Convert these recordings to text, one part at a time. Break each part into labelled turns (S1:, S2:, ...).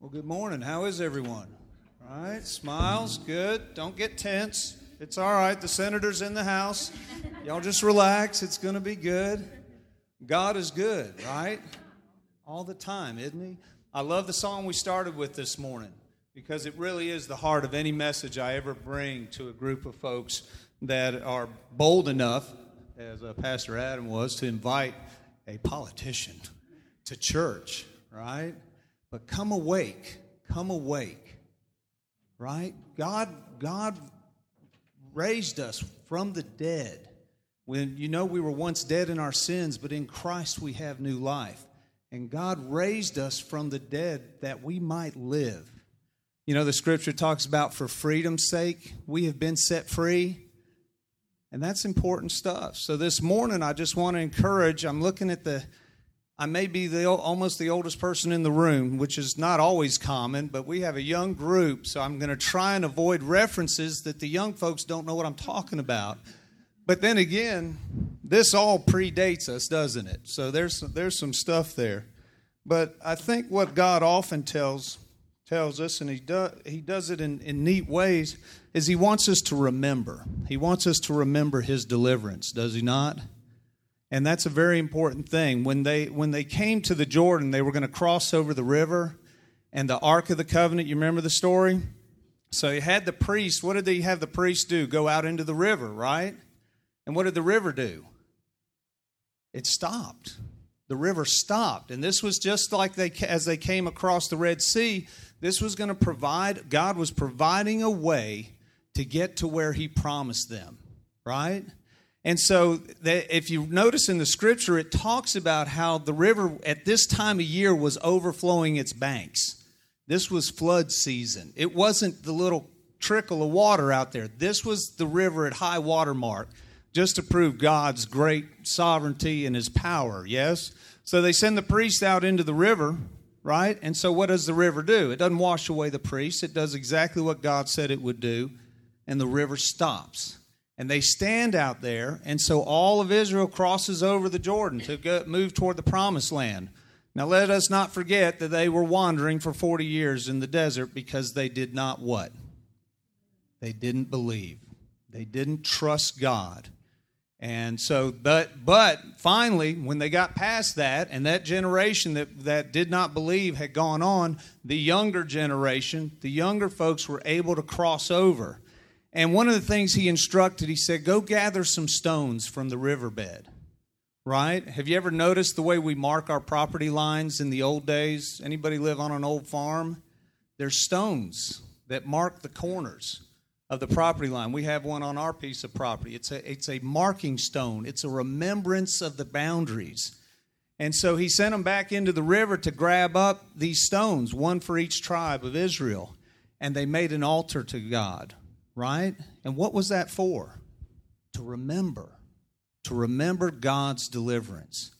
S1: Well, good morning. How is everyone? All right, smiles, good. Don't get tense. It's all right. The senator's in the house. Y'all just relax. It's going to be good. God is good, right? All the time, isn't He? I love the song we started with this morning because it really is the heart of any message I ever bring to a group of folks that are bold enough, as uh, Pastor Adam was, to invite a politician to church, right? But come awake, come awake, right? God, God raised us from the dead. When you know we were once dead in our sins, but in Christ we have new life. And God raised us from the dead that we might live. You know, the scripture talks about for freedom's sake, we have been set free. And that's important stuff. So this morning, I just want to encourage. I'm looking at the, I may be the almost the oldest person in the room, which is not always common, but we have a young group, so I'm going to try and avoid references that the young folks don't know what I'm talking about. But then again, this all predates us, doesn't it? So there's there's some stuff there. But I think what God often tells tells us, and he does he does it in, in neat ways, is he wants us to remember. He wants us to remember his deliverance, does he not? And that's a very important thing. When they when they came to the Jordan, they were going to cross over the river and the Ark of the Covenant, you remember the story? So he had the priest, what did he have the priest do? Go out into the river, right? And what did the river do? It stopped. The river stopped. And this was just like they as they came across the Red Sea, this was going to provide God was providing a way to get to where he promised them, right? And so, if you notice in the scripture, it talks about how the river at this time of year was overflowing its banks. This was flood season. It wasn't the little trickle of water out there. This was the river at high water mark, just to prove God's great sovereignty and his power, yes? So they send the priest out into the river, right? And so what does the river do? It doesn't wash away the priest, it does exactly what God said it would do and the river stops. And they stand out there, and so all of Israel crosses over the Jordan to go, move toward the promised land. Now, let us not forget that they were wandering for 40 years in the desert because they did not what? They didn't believe. They didn't trust God. And so, but but finally, when they got past that, and that generation that, that did not believe had gone on, the younger generation, the younger folks were able to cross over. And one of the things he instructed, he said, go gather some stones from the riverbed. Right? Have you ever noticed the way we mark our property lines in the old days? Anybody live on an old farm? There's stones that mark the corners of the property line. We have one on our piece of property. It's a, it's a marking stone, it's a remembrance of the boundaries. And so he sent them back into the river to grab up these stones, one for each tribe of Israel. And they made an altar to God right? And what was that for? To remember, to remember God's deliverance.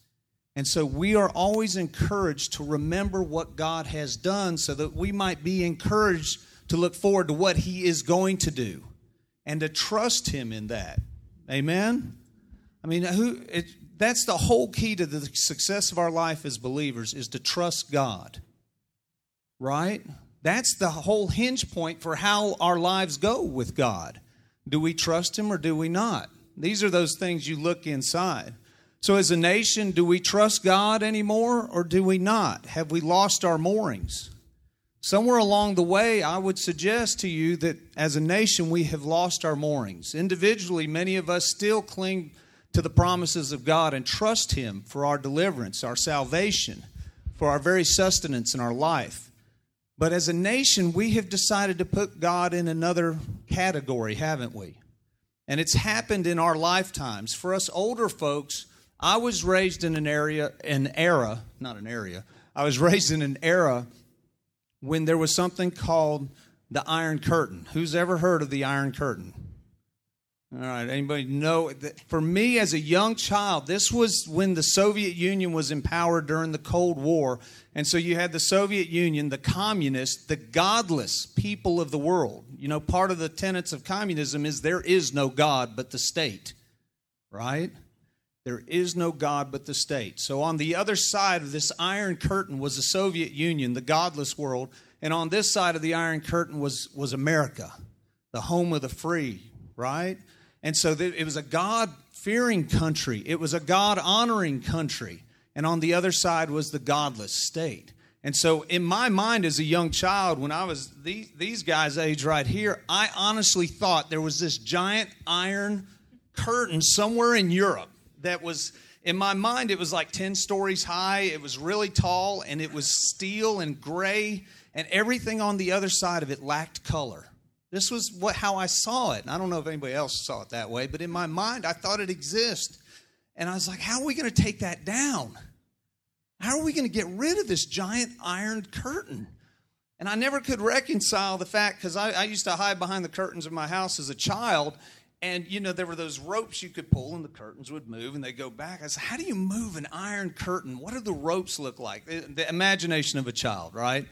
S1: And so we are always encouraged to remember what God has done so that we might be encouraged to look forward to what He is going to do and to trust Him in that. Amen? I mean, who, it, that's the whole key to the success of our life as believers is to trust God. Right? That's the whole hinge point for how our lives go with God. Do we trust Him or do we not? These are those things you look inside. So, as a nation, do we trust God anymore or do we not? Have we lost our moorings? Somewhere along the way, I would suggest to you that as a nation, we have lost our moorings. Individually, many of us still cling to the promises of God and trust Him for our deliverance, our salvation, for our very sustenance in our life. But as a nation, we have decided to put God in another category, haven't we? And it's happened in our lifetimes. For us older folks, I was raised in an area, an era, not an area, I was raised in an era when there was something called the Iron Curtain. Who's ever heard of the Iron Curtain? All right, anybody know? For me as a young child, this was when the Soviet Union was empowered during the Cold War. And so you had the Soviet Union, the communists, the godless people of the world. You know, part of the tenets of communism is there is no God but the state, right? There is no God but the state. So on the other side of this iron curtain was the Soviet Union, the godless world, and on this side of the Iron Curtain was, was America, the home of the free, right? And so it was a God fearing country, it was a God honoring country. And on the other side was the godless state. And so, in my mind as a young child, when I was these, these guys' age right here, I honestly thought there was this giant iron curtain somewhere in Europe that was, in my mind, it was like 10 stories high. It was really tall and it was steel and gray, and everything on the other side of it lacked color. This was what, how I saw it. And I don't know if anybody else saw it that way, but in my mind, I thought it existed. And I was like, how are we going to take that down? How are we going to get rid of this giant iron curtain? And I never could reconcile the fact because I, I, used to hide behind the curtains of my house as a child. And, you know, there were those ropes you could pull and the curtains would move and they'd go back. I said, How do you move an iron curtain? What do the ropes look like? The, the imagination of a child, right?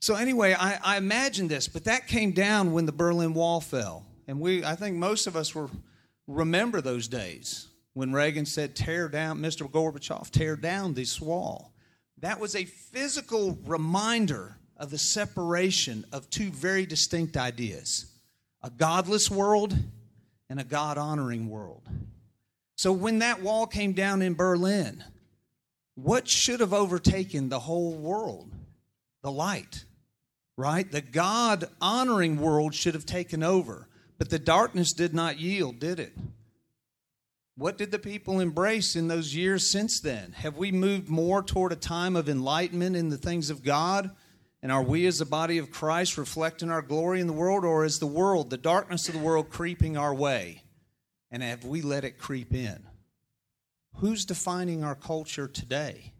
S1: So, anyway, I, I imagined this, but that came down when the Berlin Wall fell. And we, I think most of us were remember those days when Reagan said, Tear down, Mr. Gorbachev, tear down this wall. That was a physical reminder of the separation of two very distinct ideas a godless world and a God honoring world. So when that wall came down in Berlin, what should have overtaken the whole world? The light, right? The God honoring world should have taken over. But the darkness did not yield, did it? What did the people embrace in those years since then? Have we moved more toward a time of enlightenment in the things of God? And are we, as the body of Christ, reflecting our glory in the world, or is the world, the darkness of the world, creeping our way? And have we let it creep in? Who's defining our culture today?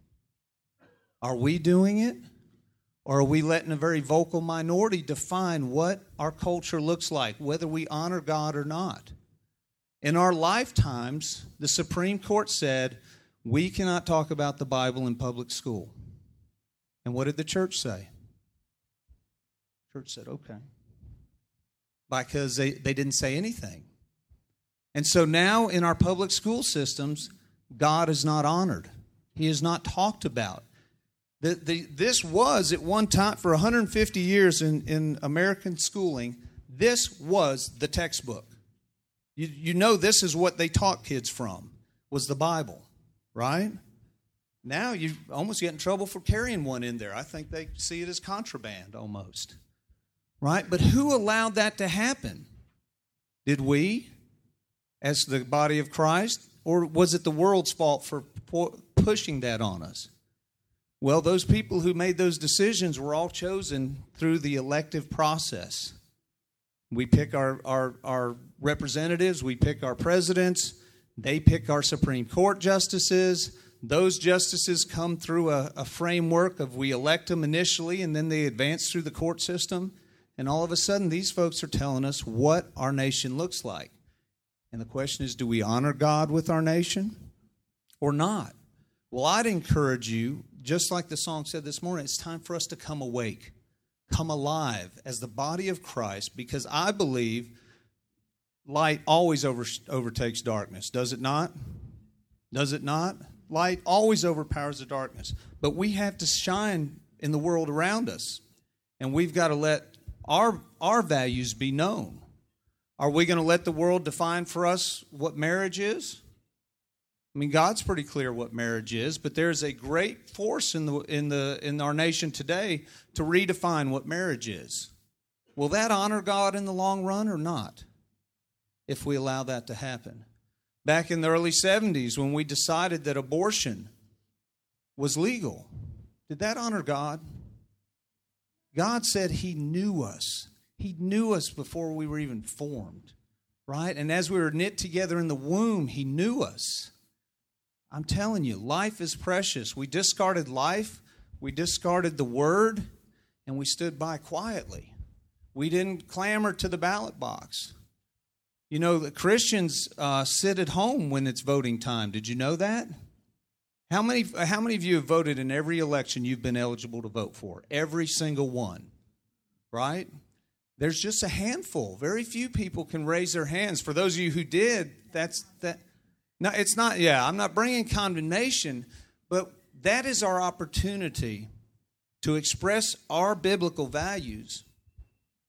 S1: Are we doing it? Or are we letting a very vocal minority define what our culture looks like, whether we honor God or not? In our lifetimes, the Supreme Court said we cannot talk about the Bible in public school. And what did the church say? church said, okay. Because they, they didn't say anything. And so now in our public school systems, God is not honored. He is not talked about. The, the, this was at one time, for 150 years in, in American schooling, this was the textbook. You, you know this is what they taught kids from, was the Bible, right? Now you almost get in trouble for carrying one in there. I think they see it as contraband almost. Right? But who allowed that to happen? Did we, as the body of Christ, or was it the world's fault for pushing that on us? Well, those people who made those decisions were all chosen through the elective process. We pick our, our, our representatives, we pick our presidents, they pick our Supreme Court justices. Those justices come through a, a, framework of we elect them initially and then they advance through the court system. And all of a sudden, these folks are telling us what our nation looks like. And the question is do we honor God with our nation or not? Well, I'd encourage you, just like the song said this morning, it's time for us to come awake come alive as the body of Christ because I believe light always over, overtakes darkness, does it not? Does it not? Light always overpowers the darkness. But we have to shine in the world around us, and we've got to let our, our values be known. Are we going to let the world define for us what marriage is? I mean, God's pretty clear what marriage is, but there's a great force in the in the in our nation today to redefine what marriage is. Will that honor God in the long run or not? If we allow that to happen. Back in the early 70s when we decided that abortion was legal, did that honor God? God said he knew us. He knew us before we were even formed, right? And as we were knit together in the womb, he knew us. I'm telling you, life is precious. We discarded life, we discarded the word, and we stood by quietly. We didn't clamor to the ballot box. You know, the Christians uh, sit at home when it's voting time. Did you know that? How many, how many of you have voted in every election you've been eligible to vote for? Every single one, right? There's just a handful. Very few people can raise their hands. For those of you who did, that's that no, it's not, yeah, I'm not bringing condemnation, but that is our opportunity to express our biblical values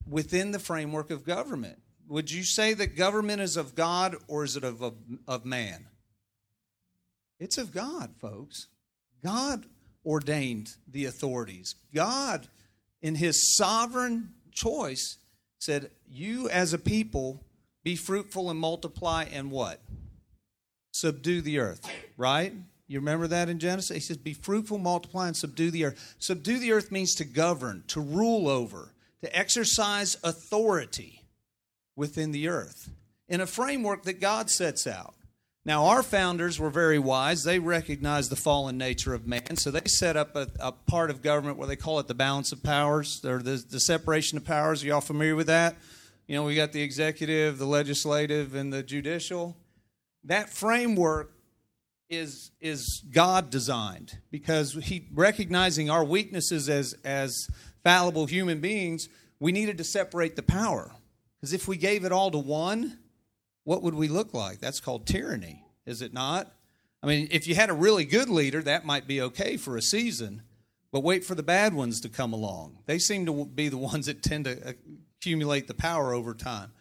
S1: within the framework of government. Would you say that government is of God or is it of, of, of man? It's of God, folks. God ordained the authorities. God, in his sovereign choice, said, You as a people be fruitful and multiply and what? Subdue the earth, right? You remember that in Genesis? He says, Be fruitful, multiply, and subdue the earth. Subdue the earth means to govern, to rule over, to exercise authority within the earth in a framework that God sets out. Now, our founders were very wise. They recognized the fallen nature of man, so they set up a, a part of government where they call it the balance of powers, or the, the separation of powers. Are y'all familiar with that? You know, we got the executive, the legislative, and the judicial. That framework is is God designed because he recognizing our weaknesses as as fallible human beings, we needed to separate the power. Because if we gave it all to one, what would we look like? That's called tyranny, is it not? I mean, if you had a really good leader, that might be okay for a season, but wait for the bad ones to come along. They seem to be the ones that tend to accumulate the power over time.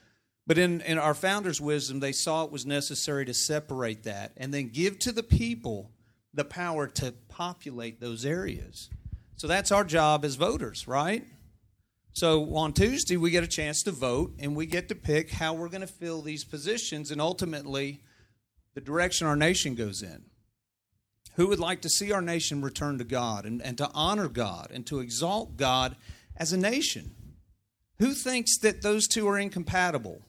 S1: But in, in our founders' wisdom, they saw it was necessary to separate that and then give to the people the power to populate those areas. So that's our job as voters, right? So on Tuesday, we get a chance to vote and we get to pick how we're going to fill these positions and ultimately the direction our nation goes in. Who would like to see our nation return to God and, and to honor God and to exalt God as a nation? Who thinks that those two are incompatible?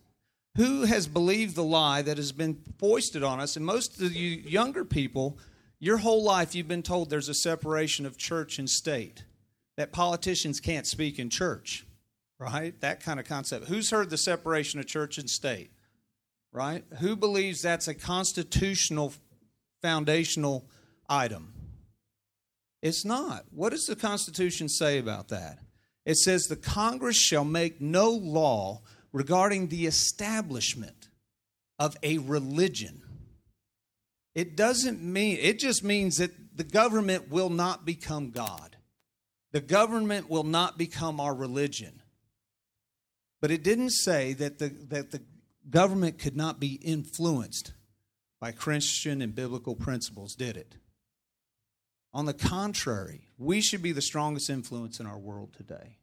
S1: Who has believed the lie that has been foisted on us? And most of you younger people, your whole life you've been told there's a separation of church and state that politicians can't speak in church, right? That kind of concept. Who's heard the separation of church and state, right? Who believes that's a constitutional, foundational item? It's not. What does the Constitution say about that? It says the Congress shall make no law regarding the establishment of a religion. It doesn't mean, it just means that the government will not become God. The government will not become our religion. But it didn't say that the, that the government could not be influenced by Christian and biblical principles, did it? On the contrary, we should be the strongest influence in our world today.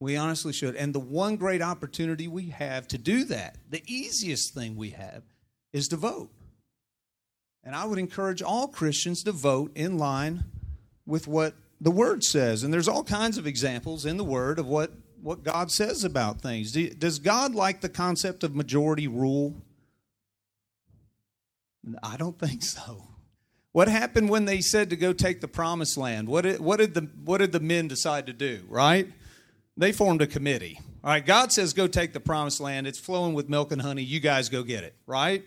S1: We honestly should. And the one great opportunity we have to do that, the easiest thing we have, is to vote. And I would encourage all Christians to vote in line with what the Word says. And there's all kinds of examples in the Word of what, what God says about things. Does God like the concept of majority rule? I don't think so. What happened when they said to go take the promised land? What did, what did, the, what did the men decide to do, right? They formed a committee. All right, God says go take the promised land. It's flowing with milk and honey. You guys go get it, right?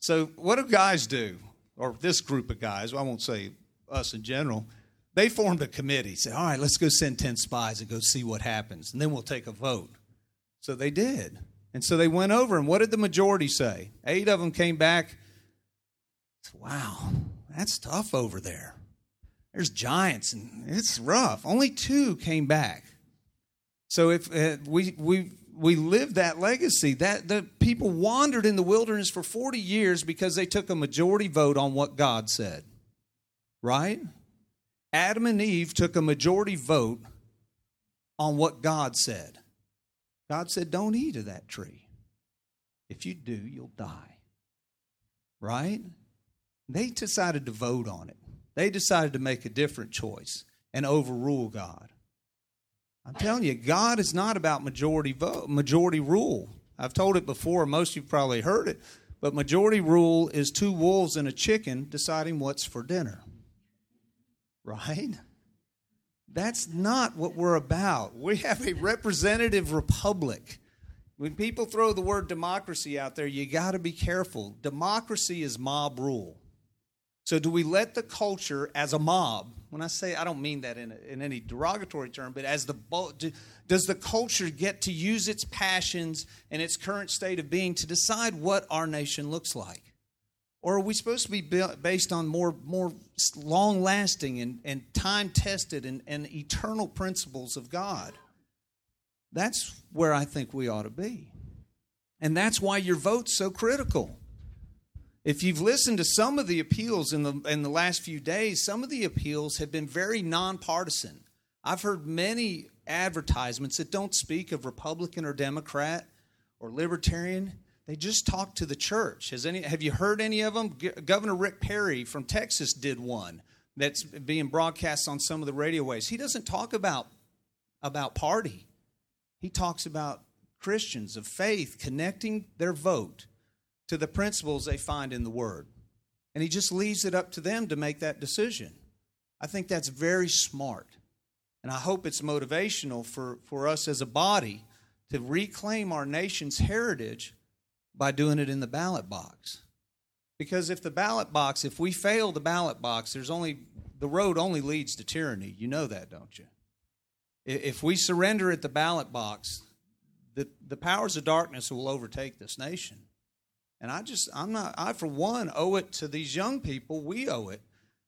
S1: So, what do guys do? Or this group of guys, I won't say us in general they formed a committee, said, All right, let's go send 10 spies and go see what happens, and then we'll take a vote. So they did. And so they went over, and what did the majority say? Eight of them came back. Wow, that's tough over there. There's giants, and it's rough. Only two came back. So if uh, we we we lived that legacy, that the people wandered in the wilderness for 40 years because they took a majority vote on what God said. Right? Adam and Eve took a majority vote on what God said. God said, Don't eat of that tree. If you do, you'll die. Right? They decided to vote on it. They decided to make a different choice and overrule God. I'm telling you, God is not about majority vote, majority rule. I've told it before, most of you probably heard it, but majority rule is two wolves and a chicken deciding what's for dinner right? That's not what we're about. We have a representative republic. When people throw the word democracy out there, you got to be careful. Democracy is mob rule. So, do we let the culture as a mob, when I say I don't mean that in, in any derogatory term, but as the, does the culture get to use its passions and its current state of being to decide what our nation looks like? Or are we supposed to be based on more, more long lasting and, and time tested and, and eternal principles of God? That's where I think we ought to be. And that's why your vote's so critical. If you've listened to some of the appeals in the, in the last few days, some of the appeals have been very nonpartisan. I've heard many advertisements that don't speak of Republican or Democrat or Libertarian. They just talk to the church. Has any, have you heard any of them? G- Governor Rick Perry from Texas did one that's being broadcast on some of the radio waves. He doesn't talk about, about party, he talks about Christians of faith connecting their vote to the principles they find in the Word. And he just leaves it up to them to make that decision. I think that's very smart. And I hope it's motivational for, for us as a body to reclaim our nation's heritage by doing it in the ballot box. Because if the ballot box, if we fail the ballot box, there's only the road only leads to tyranny. You know that, don't you? If we surrender at the ballot box, the, the powers of darkness will overtake this nation. And I just, I'm not, I for one owe it to these young people. We owe it.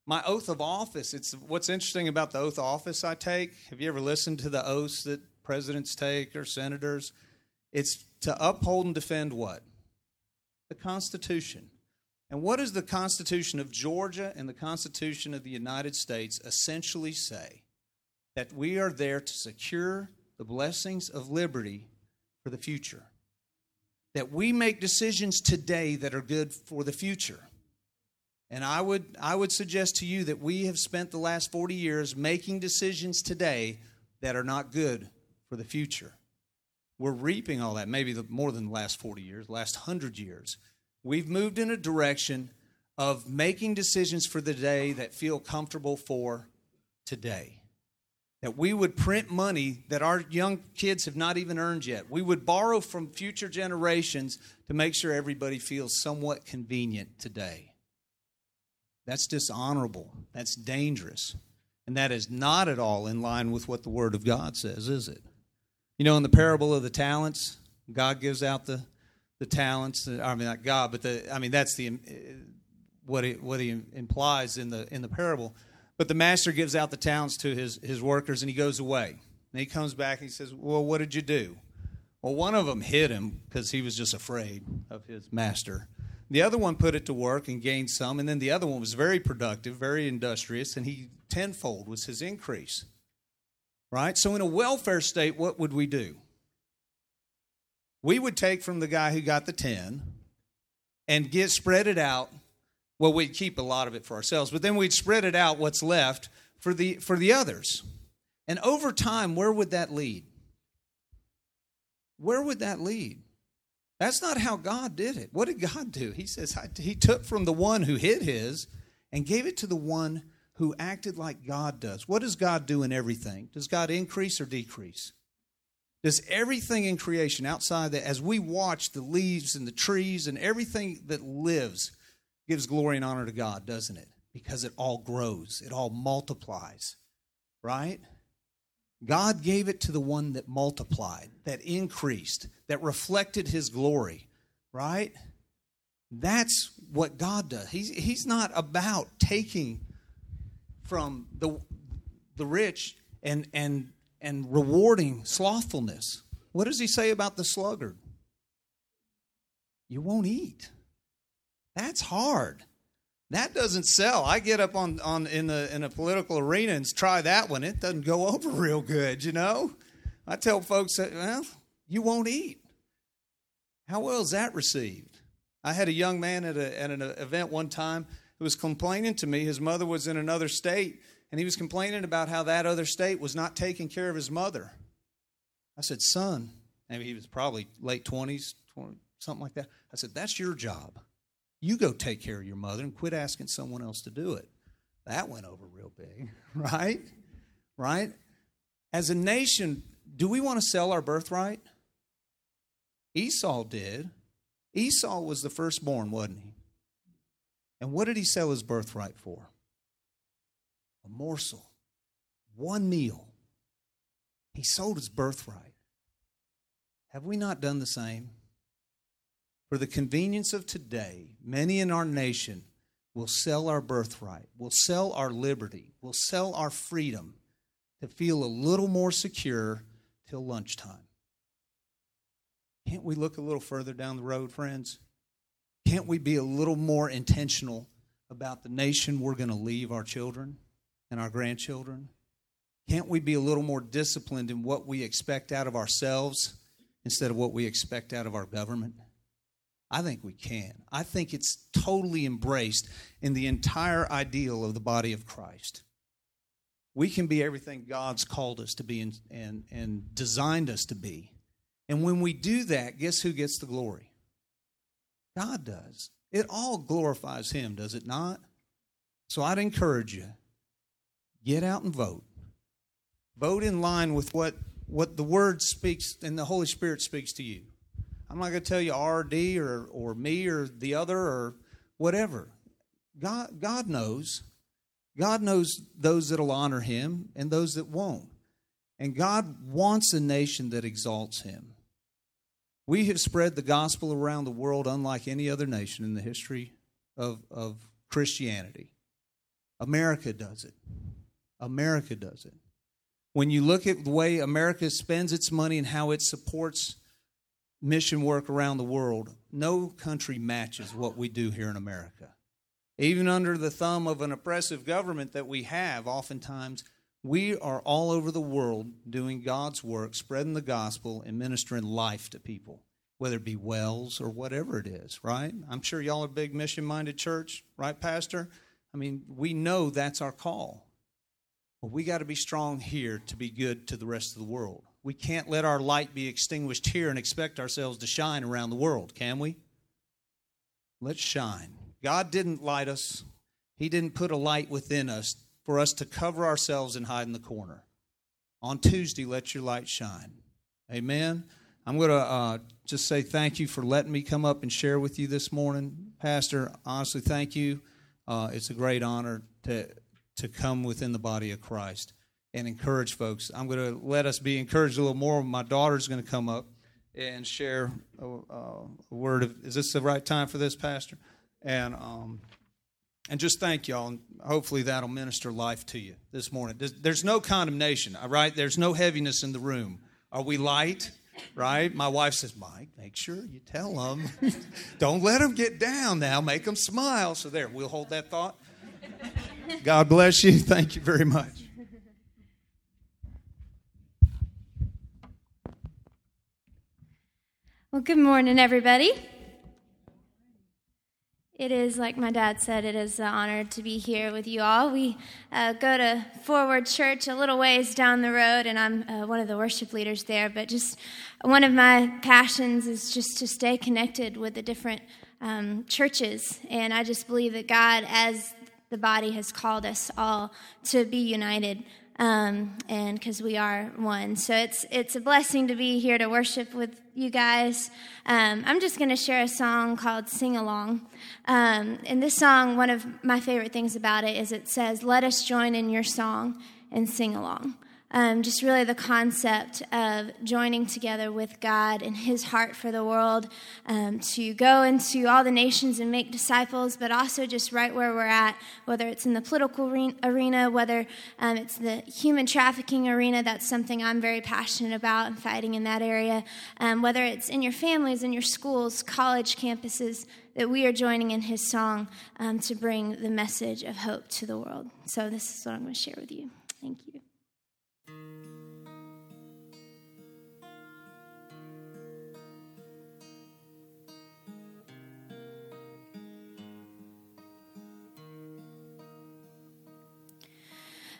S1: My oath of office, it's what's interesting about the oath of office I take. Have you ever listened to the oaths that presidents take or senators? It's to uphold and defend what? the Constitution. And what does the Constitution of Georgia and the Constitution of the United States essentially say? That we are there to secure the blessings of liberty for the future. That we make decisions today that are good for the future. And I would, I would suggest to you that we have spent the last 40 years making decisions today that are not good for the future we're reaping all that, maybe the, more than the last 40 years, last 100 years. We've moved in a direction of making decisions for the day that feel comfortable for today. That we would print money that our young kids have not even earned yet. We would borrow from future generations to make sure everybody feels somewhat convenient today. That's dishonorable. That's dangerous. And that is not at all in line with what the Word of God says, is it? You know, in the parable of the talents, God gives out the the talents. Uh, I mean, not God, but the I mean that's the uh, what he, what he implies in the in the parable. But the master gives out the talents to his his workers, and he goes away. And he comes back and he says, "Well, what did you do?" Well, one of them hid him because he was just afraid of his master. The other one put it to work and gained some, and then the other one was very productive, very industrious, and he tenfold was his increase. Right? So, in a welfare state, what would we do? We would take from the guy who got the 10 and get spread it out. Well, we'd keep a lot of it for ourselves, but then we'd spread it out what's left for the for the others. And over time, where would that lead? Where would that lead? That's not how God did it. What did God do? He says he took from the one who hid his and gave it to the one who acted like God does. What does God do in everything? Does God increase or decrease? Does everything in creation outside that, as we watch the leaves and the trees and everything that lives, gives glory and honor to God, doesn't it? Because it all grows, it all multiplies, right? God gave it to the one that multiplied, that increased, that reflected his glory, right? That's what God does. He's, he's not about taking from the, the rich and, and, and rewarding slothfulness. What does he say about the sluggard? You won't eat. That's hard. That doesn't sell. I get up on, on in the in a political arena and try that one. It doesn't go over real good, you know. I tell folks that well, you won't eat. How well is that received? I had a young man at, a, at an event one time who was complaining to me. His mother was in another state, and he was complaining about how that other state was not taking care of his mother. I said, Son, maybe he was probably late 20s, 20, something like that. I said, That's your job. You go take care of your mother and quit asking someone else to do it. That went over real big, right? Right? As a nation, do we want to sell our birthright? Esau did. Esau was the firstborn, wasn't he? And what did he sell his birthright for? A morsel, one meal. He sold his birthright. Have we not done the same? For the convenience of today, many in our nation will sell our birthright, will sell our liberty, will sell our freedom to feel a little more secure till lunchtime. Can't we look a little further down the road, friends? Can't we be a little more intentional about the nation we're going to leave our children and our grandchildren? Can't we be a little more disciplined in what we expect out of ourselves instead of what we expect out of our government? I think we can. I think it's totally embraced in the entire ideal of the body of Christ. We can be everything God's called us to be and, and, and designed us to be. And when we do that, guess who gets the glory? God does. It all glorifies Him, does it not? So I'd encourage you get out and vote. Vote in line with what, what the Word speaks and the Holy Spirit speaks to you. I'm not going to tell you RD or, or me or the other or whatever. God, God knows. God knows those that'll honor him and those that won't. And God wants a nation that exalts him. We have spread the gospel around the world unlike any other nation in the history of, of Christianity. America does it. America does it. When you look at the way America spends its money and how it supports mission work around the world, no country matches what we do here in America. Even under the thumb of an oppressive government that we have, oftentimes, we are all over the world doing God's work, spreading the gospel, and ministering life to people, whether it be wells or whatever it is, right? I'm sure y'all are a big mission minded church, right, Pastor? I mean, we know that's our call. But we got to be strong here to be good to the rest of the world. We can't let our light be extinguished here and expect ourselves to shine around the world, can we? Let's shine. God didn't light us, He didn't put a light within us for us to cover ourselves and hide in the corner. On Tuesday, let your light shine. Amen. I'm going to uh, just say thank you for letting me come up and share with you this morning. Pastor, honestly, thank you. Uh, it's a great honor to, to come within the body of Christ and encourage folks. I'm going to let us be encouraged a little more. My daughter's going to come up and share a, a word of. Is this the right time for this, Pastor? And um, and just thank y'all. And hopefully that'll minister life to you this morning. There's, no condemnation, right? There's no heaviness in the room. Are we light? Right? My wife says, Mike, make sure you tell them. Don't let them get down now. Make them smile. So there, we'll hold that thought. God bless you. Thank you very much.
S2: Well, good morning, everybody. It is, like my dad said, it is an honor to be here with you all. We uh, go to Forward Church a little ways down the road, and I'm uh, one of the worship leaders there. But just one of my passions is just to stay connected with the different um, churches. And I just believe that God, as the body, has called us all to be united um, and because we are one. So it's it's a blessing to be here to worship with you guys. Um, I'm just going to share a song called "Sing Along." Um, and this song, one of my favorite things about it is it says, "Let us join in your song and sing along." Um, just really the concept of joining together with God and His heart for the world um, to go into all the nations and make disciples, but also just right where we're at, whether it's in the political arena, whether um, it's the human trafficking arena, that's something I'm very passionate about and fighting in that area, um, whether it's in your families, in your schools, college campuses. That we are joining in his song um, to bring the message of hope to the world. So, this is what I'm going to share with you. Thank you.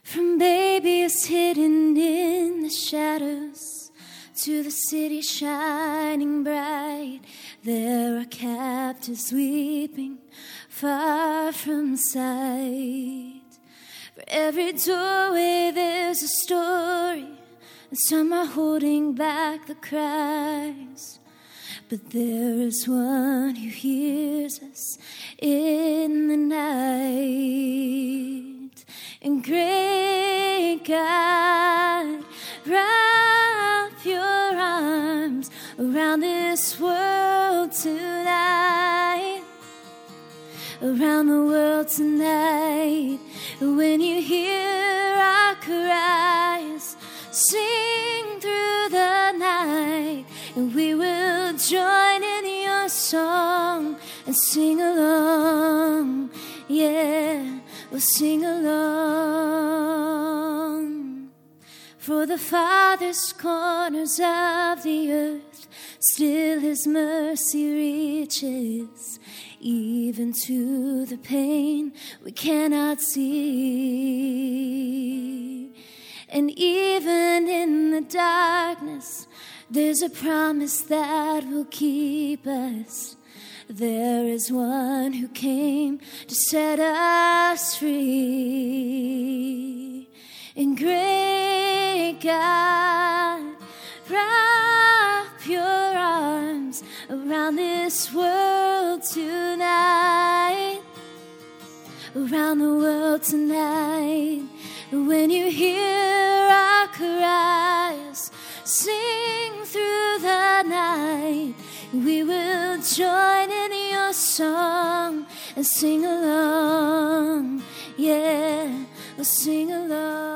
S2: From babies hidden in the shadows to the city shining bright, there are captives weeping far from sight. For every doorway there's a story, and some are holding back the cries. But there is one who hears us in the night. And great God, wrap your arms around this world tonight. around the world tonight. When you hear our cries, sing through the night, and we will join in your song and sing along. Yeah, we'll sing along. For the farthest corners of the earth, still his mercy reaches even to the pain we cannot see. And even in the darkness, there's a promise that will keep us. There is one who came to set us free. And great God, wrap your arms around this world tonight. Around the world tonight. When you hear our cries, sing through the night. We will join in your song and sing along. Yeah, we'll sing along.